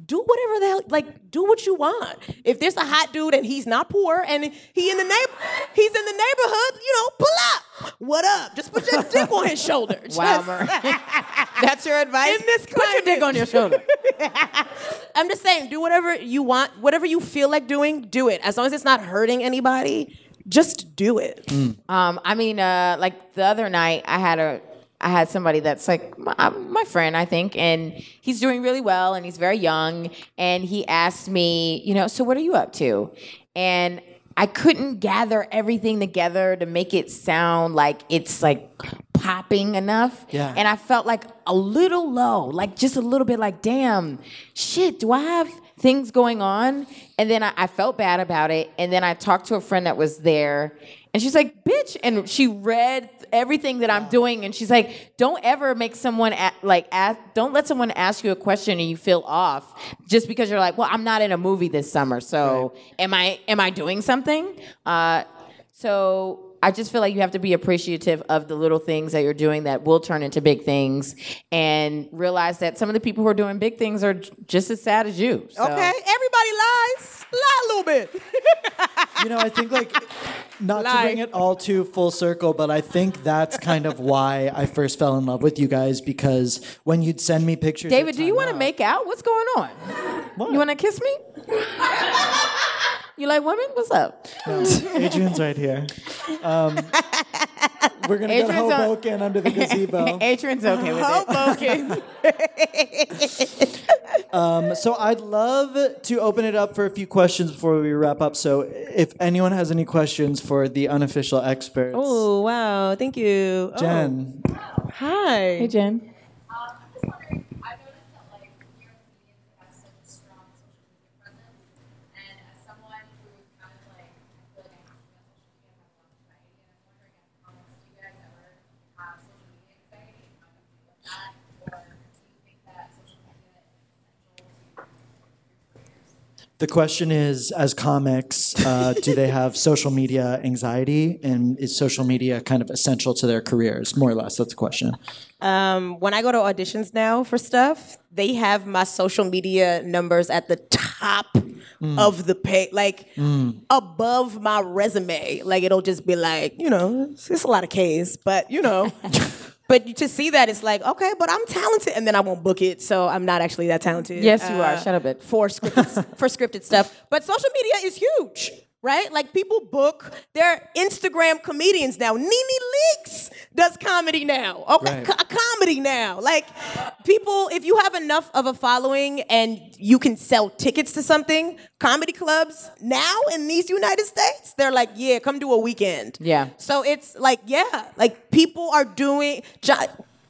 Do whatever the hell, like, do what you want. If there's a hot dude and he's not poor and he in the neighbor, he's in the neighborhood, you know, pull up. What up? Just put your dick on his shoulder. Wow, Just-. That's your advice. In this Put your dick on your shoulder. I'm just saying, do whatever you want, whatever you feel like doing, do it. As long as it's not hurting anybody, just do it. Um, I mean, uh, like the other night, I had a, I had somebody that's like my, uh, my friend, I think, and he's doing really well, and he's very young, and he asked me, you know, so what are you up to? And I couldn't gather everything together to make it sound like it's like popping enough. Yeah. And I felt like a little low, like just a little bit like, damn, shit, do I have things going on? And then I, I felt bad about it. And then I talked to a friend that was there, and she's like, bitch. And she read everything that I'm doing, and she's like, don't ever make someone a- like, ask, don't let someone ask you a question and you feel off just because you're like, well, I'm not in a movie this summer, so am I? Am I doing something? Uh, so I just feel like you have to be appreciative of the little things that you're doing that will turn into big things, and realize that some of the people who are doing big things are j- just as sad as you. So. Okay? Everybody lies. Lie a little bit. You know, I think like not to bring it all to full circle, but I think that's kind of why I first fell in love with you guys because when you'd send me pictures. David, do you want to make out? What's going on? You want to kiss me? you like women? What's up? Adrian's right here. Um, we're gonna go to Adrian's on- Hoboken under the gazebo. Adrian's okay with it. Um, so I'd love to open it up for a few questions before we wrap up. So if anyone has any questions for the unofficial experts, Oh, wow. Thank you. Oh, Jen. Hi. Hey, Jen. Um, I'm just wondering, I've noticed that like your comedians have such a strong social media presence, and as someone who's kind of like, I feel like I have to be on social media, I have a lot of anxiety, and I'm wondering as comments, do you guys ever have social media anxiety and how you deal with that, or do you think that social media is essential to your careers? The question is, as comics, uh, do they have social media anxiety, and is social media kind of essential to their careers? More or less, that's the question. Um, when I go to auditions now for stuff, they have my social media numbers at the top of the page, like above my resume. Like it'll just be like, you know, it's, it's a lot of K's, but you know. But to see that, it's like, okay, but I'm talented, and then I won't book it, so I'm not actually that talented. Yes, you are. Uh, Shut up, bitch. For scripted, for scripted stuff. But social media is huge, right? Like people book their Instagram comedians now. Nene Leakes does comedy now. Okay, Right. co- comedy now. Like people, if you have enough of a following and you can sell tickets to something, comedy clubs now in these United States, they're like, yeah, come do a weekend. Yeah. So it's like, yeah, like people are doing. Jo-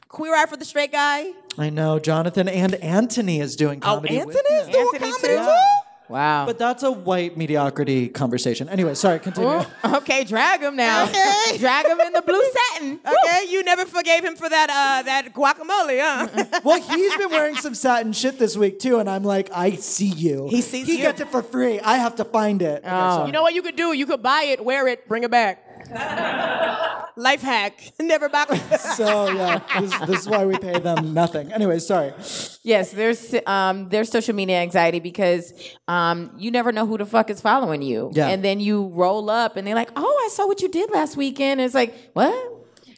Queer Eye for the Straight Guy. I know Jonathan and Anthony is doing Oh, comedy. with Anthony is doing Anthony comedy too? too. Wow. But that's a white mediocrity conversation. Anyway, sorry, continue. okay, drag him now. Okay. drag him in the blue satin. Okay, you never forgave him for that uh, that guacamole, huh? Well, he's been wearing some satin shit this week too, and I'm like, I see you. He sees He you. gets it for free. I have to find it. Okay, you know what you could do? You could buy it, wear it, bring it back. Life hack. Never back. So yeah, this, this is why we pay them nothing. Anyway, sorry. Yes, there's um, there's social media anxiety because um, you never know who the fuck is following you. Yeah. And then you roll up and they're like, "Oh, I saw what you did last weekend." And it's like, "What?"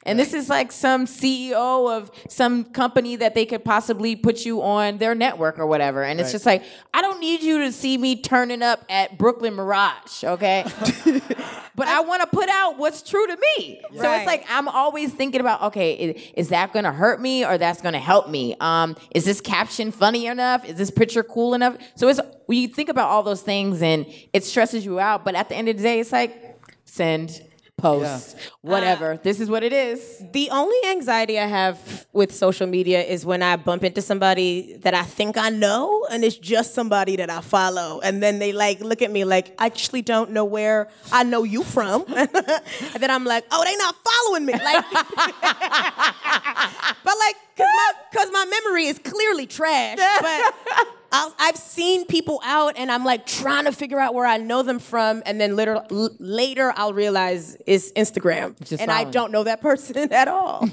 And this is like some CEO of some company that they could possibly put you on their network or whatever. And it's Right. just like, I don't need you to see me turning up at Brooklyn Mirage, okay? but I want to put out what's true to me. So it's like I'm always thinking about, okay, is, is that gonna hurt me or that's gonna help me? Um, is this caption funny enough? Is this picture cool enough? So it's when you think about all those things and it stresses you out, but at the end of the day, it's like send, post, uh, whatever. this is what it is. The only anxiety I have with social media is when I bump into somebody that I think I know and it's just somebody that I follow. And then they like look at me like, I actually don't know where I know you from. and then I'm like, oh, they not following me. Like, but like, cause my, cause my memory is clearly trash. But I'll, I've seen people out and I'm like trying to figure out where I know them from. And then later, l- later I'll realize it's Instagram. Just and I don't know that person at all.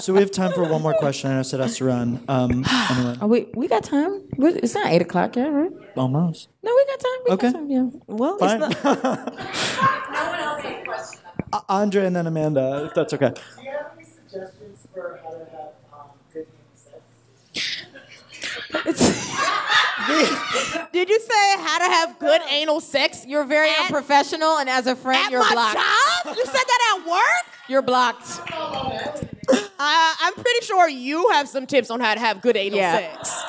So we have time for one more question. I know said us to run. Um, anyone? Oh, we we got time. We- It's not eight o'clock yet, right? Almost. No, we got time. We Okay. got time. Yeah. well, Fine. it's not. No one else has a question. Uh, Andre and then Amanda, if that's okay. Do you have any suggestions for how to have um, good sex? Did you say how to have good anal sex? You're very At- unprofessional, and as a friend, you're my blocked. job? You said that at work? You're blocked. Uh, I'm pretty sure you have some tips on how to have good anal Yeah. sex.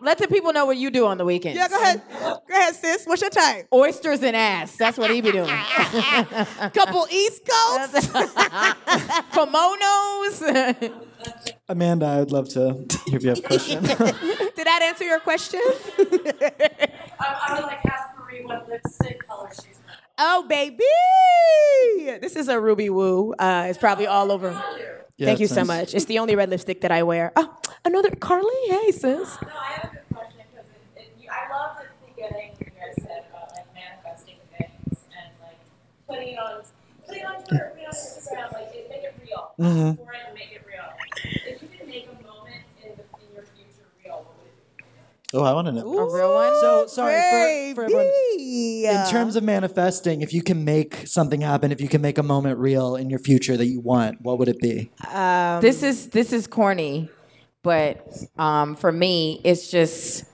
Let the people know what you do on the weekends. Yeah, go ahead. Go ahead, sis. What's your type? Oysters and ass. That's what he be doing. Couple East Coast? Kimonos. Amanda, I would love to hear if you have a question. Did that answer your question? I, I would like ask Marie what lipstick color she's wearing. Oh, baby. This is a Ruby Woo. Uh, it's probably all over. Yeah, Thank you it's so much. It's the only red lipstick that I wear. Oh, another Carly. Hey, sis. No, I have a good question because it, it, you, I love the beginning you guys said about like manifesting things and like putting it on, putting it on Twitter, putting it on Instagram, like it, make it real. Mm-hmm. Ask for it make it real. If you could make a moment in, the, in your future real, what would it be? Oh, I want to know. A real one? So sorry for, for everyone. Baby. In terms of manifesting, if you can make something happen, if you can make a moment real in your future that you want, what would it be? this is this is corny, but um, for me, it's just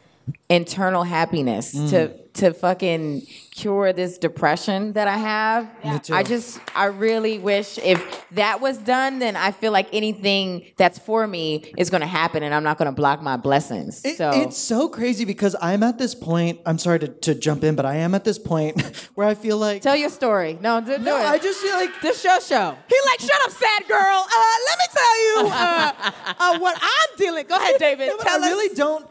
internal happiness to to fucking cure this depression that I have. Too. I just I really wish if that was done, then I feel like anything that's for me is gonna happen, and I'm not gonna block my blessings. It- so It's so crazy because I'm at this point. I'm sorry to, to jump in, but I am at this point where I feel like. tell your story. No, do, do no, it. I just feel like the show show. He like, shut up, sad girl. Uh, let me tell you uh, uh, what I'm dealing. Go ahead, David. No, I us. really don't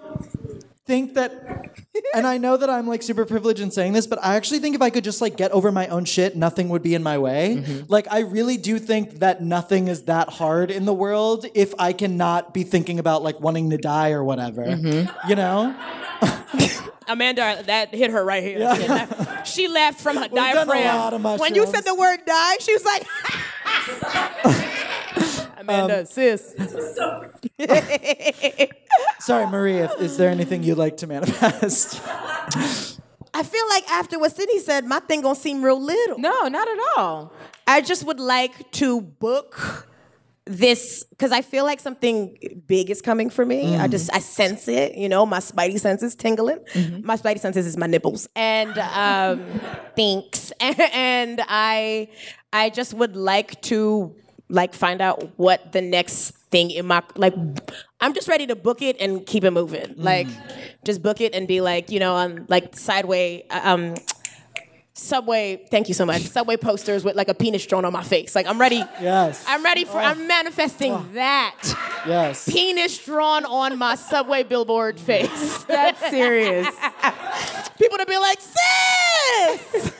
think that. And I know that I'm like super privileged in saying this, but I actually think if I could just like get over my own shit, nothing would be in my way. Mm-hmm. Like I really do think that nothing is that hard in the world if I cannot be thinking about like wanting to die or whatever. Mm-hmm. You know? Amanda, that hit her right here. She, laughed, she laughed from her done a diaphragm. lot of when you said the word die, she was like, Amanda, um, sis. Sorry, Marie, is there anything you'd like to manifest? I feel like after what Sydnee said, my thing gonna seem real little. No, not at all. I just would like to book this because I feel like something big is coming for me. I mm. just I sense it. You know, my spidey senses tingling. Mm-hmm. My spidey senses is my nipples and um, thanks. And I I just would like to like find out what the next thing in my like. I'm just ready to book it and keep it moving. Like, mm. just book it and be like, you know, on like sideway. Uh, um, Subway, thank you so much. Subway posters with like a penis drawn on my face. Like I'm ready. Yes. I'm ready for. I'm manifesting that yes. penis drawn on my subway billboard face. That's serious. People to be like, sis,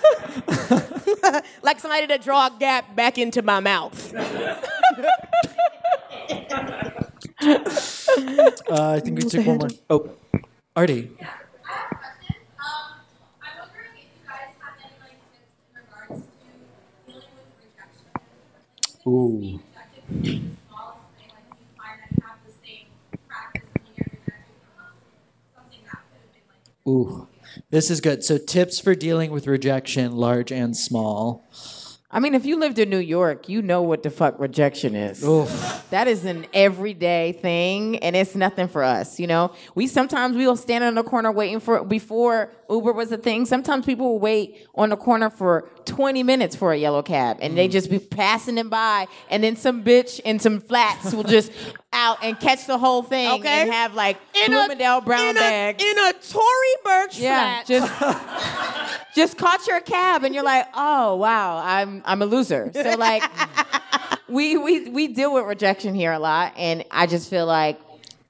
like somebody to draw a gap back into my mouth. Uh, I think we took one more. Oh, Artie. I have a question. Um, I'm wondering if you guys have any like tips in regards to dealing with rejection. Ooh. Rejected from the smallest thing, like do you find that you have the same practice when you get rejected from something that could have been like Ooh. This is good. So, tips for dealing with rejection, large and small. I mean, if you lived in New York, you know what the fuck rejection is. That is an everyday thing, and it's nothing for us. You know, we sometimes we will stand in the corner waiting for before Uber was a thing. Sometimes people will wait on the corner for 20 minutes for a yellow cab, and they mm. just be passing them by, and then some bitch in some flats will just out and catch the whole thing Okay. and have like In Bloomingdale a, brown in a, in a Tory Burch Yeah, flat. just just caught your cab and you're like, oh wow, I'm I'm a loser. So like we we we deal with rejection here a lot, and I just feel like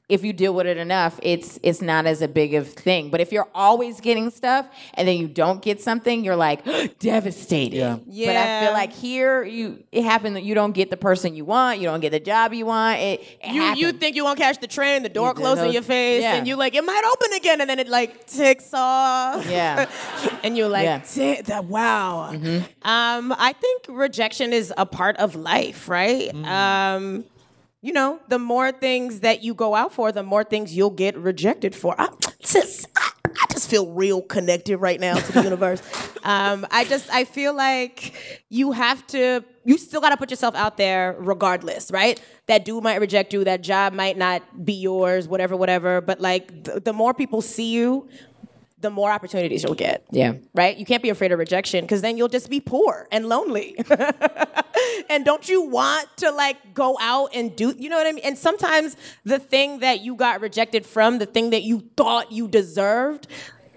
if you deal with it enough, it's it's not as a big of thing. But if you're always getting stuff and then you don't get something, you're like devastated. Yeah. yeah. But I feel like here you it happened that you don't get the person you want, you don't get the job you want. It, it you you think you won't catch the train, the door closes in your face, yeah. and you like it might open again, and then it like ticks off. Yeah. and you're like, Yeah. "Ti- that wow. Um, I think rejection is a part of life, right? Um, you know, the more things that you go out for, the more things you'll get rejected for. I, just, I, I just feel real connected right now to the universe. Um, I just, I feel like you have to, you still got to put yourself out there regardless, right? That dude might reject you, that job might not be yours, whatever, whatever. But like, th- the more people see you, the more opportunities you'll get. Yeah. Right? You can't be afraid of rejection because then you'll just be poor and lonely. and don't you want to like go out and do, you know what I mean? And sometimes the thing that you got rejected from, the thing that you thought you deserved,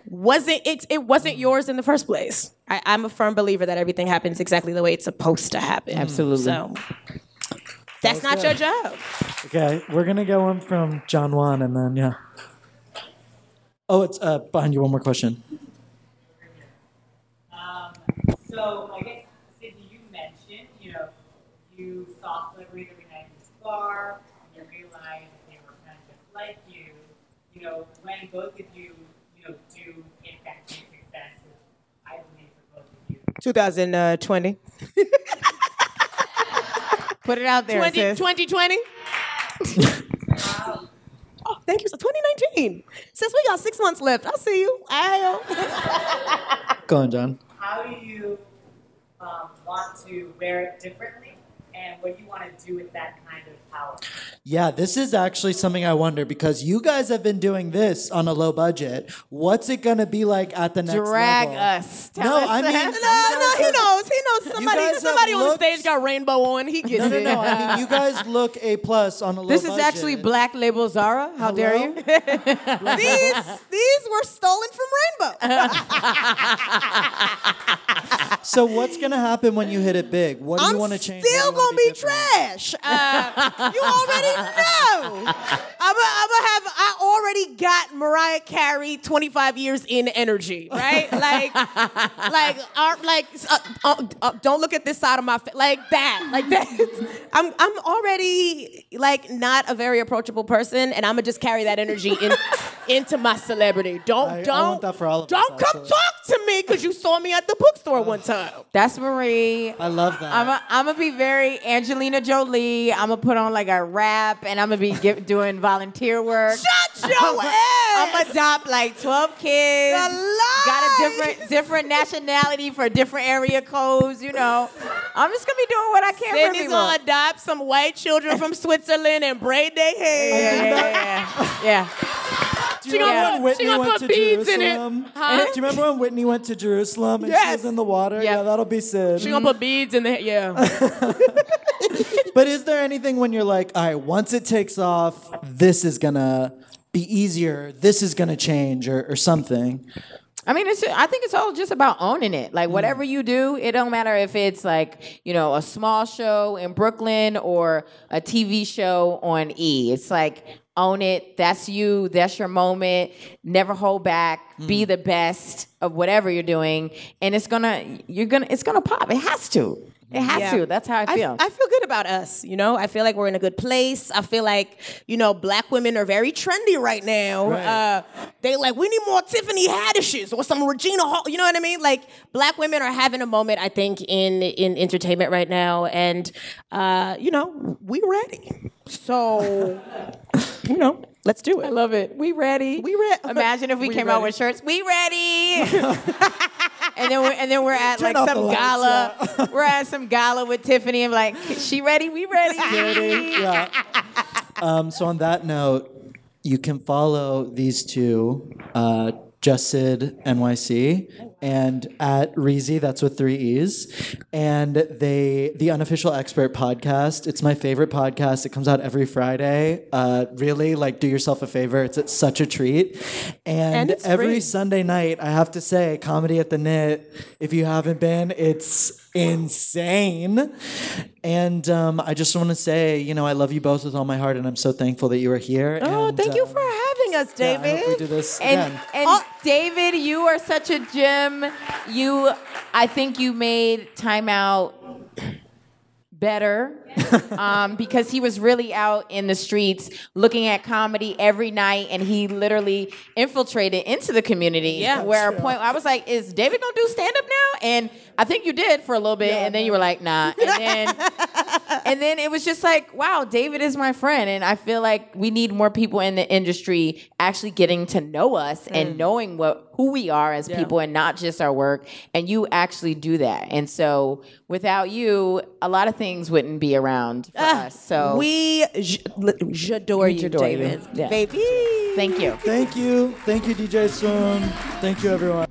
wasn't it it wasn't yours in the first place. I, I'm a firm believer that everything happens exactly the way it's supposed to happen. Absolutely. So that's not your job. Okay, we're gonna go on from John Juan and then yeah. Oh, it's uh, behind you. One more question. Um, so I guess Sydnee, you mentioned, you know, you saw celebrities every night in this bar, and you realized they were kind of just like you. You know, when both of you, you know, do in fact reach success, I believe for both of you. 2020. Put it out there. 20, sis. 2020? oh, thank you. So 2019. Since we got six months left, I'll see you. I Go on, John. How do you um, want to wear it differently, and what do you want to do with that kind of power? Yeah, this is actually something I wonder because you guys have been doing this on a low budget. What's it gonna be like at the next Drag level? us. Tell No, us I mean. No, no, he knows. He knows somebody. Somebody on the looked- stage got rainbow on. He gets No, no, it. no. I mean, you guys look a plus on a low budget. This is budget. actually Black Label Zara. How dare you? these these were stolen from Rainbow. So what's gonna happen when you hit it big? What do I'm you want to change? Still gonna be, different? trash. Uh, you already know. I'm gonna have. I already got Mariah Carey 25 years in energy, right? Like, like, uh, like, uh, uh, uh, don't look at this side of my face, like that, like that. I'm, I'm already like not a very approachable person, and I'm gonna just carry that energy in, into my celebrity. Don't, I- I don't, want that for all of us, don't come actually. talk to me because you saw me at the bookstore one time. That's Marie. I love that. I'm a, I'm gonna be very Angelina Jolie. I'm gonna put on like a rap, and I'm gonna be give, doing volunteer work. Shut your ass. I'm gonna adopt like 12 kids. The Got a different different nationality for different area codes. You know, I'm just gonna be doing what I can for people. gonna adopt some white children from Switzerland and braid their hair. yeah, yeah, yeah, yeah. yeah. Do you gonna remember put- when Whitney she gonna went put to beads in it. Jerusalem? Huh? Do you remember when Whitney went to Jerusalem and she was in the water? Yeah. Yeah, that'll be Sid. She gonna put beads in the. Yeah. But is there anything when you're like, all right, once it takes off, this is gonna be easier, this is gonna change, or, or something? I mean, it's. I think it's all just about owning it. Like whatever you do, it don't matter if it's like you know a small show in Brooklyn or a TV show on E. It's like own it. That's you. That's your moment. Never hold back. Mm. Be the best of whatever you're doing, and it's gonna. You're gonna. It's gonna pop. It has to. It has Yeah. to. That's how I feel. I feel good about us. You know, I feel like we're in a good place. I feel like, you know, black women are very trendy right now. Right. Uh, they like, we need more Tiffany Haddishes or some Regina Hall. You know what I mean? Like, black women are having a moment, I think, in in entertainment right now, and uh, you know, we ready. So, you know, let's do it. I love it. We ready. We re- Imagine if we, We came out with shirts. We ready. and then we're, and then we're at Turn like the some lights, gala. we're at some gala with Tiffany and like, she ready? We ready? Yeah. Um, so on that note, you can follow these two, uh, Just Sid NYC and at Reeezy, that's with three E's. And they the unofficial expert podcast. It's my favorite podcast. It comes out every Friday. Uh, really, like do yourself a favor. It's, it's such a treat. And, And every free. Sunday night, I have to say, comedy at the knit. If you haven't been, it's insane. And um, I just want to say, you know, I love you both with all my heart, and I'm so thankful that you are here. Oh, and, thank you um, for having us, yeah, David. I hope we do this And, again. and oh. David, you are such a gem. You, I think you made Time Out better um, because he was really out in the streets looking at comedy every night and he literally infiltrated into the community Yeah. where a point I was like is David gonna do stand up now? And I think you did for a little bit and then you were like nah. And then and then it was just like wow David is my friend. And I feel like we need more people in the industry actually getting to know us and knowing what who we are as people and not just our work. And you actually do that. And so without you a lot of things wouldn't be around for ah, us so we j- j'adore you, adore you. David. Yeah. Baby. thank you Thank you. Thank you, DJ Soon. Thank you, everyone.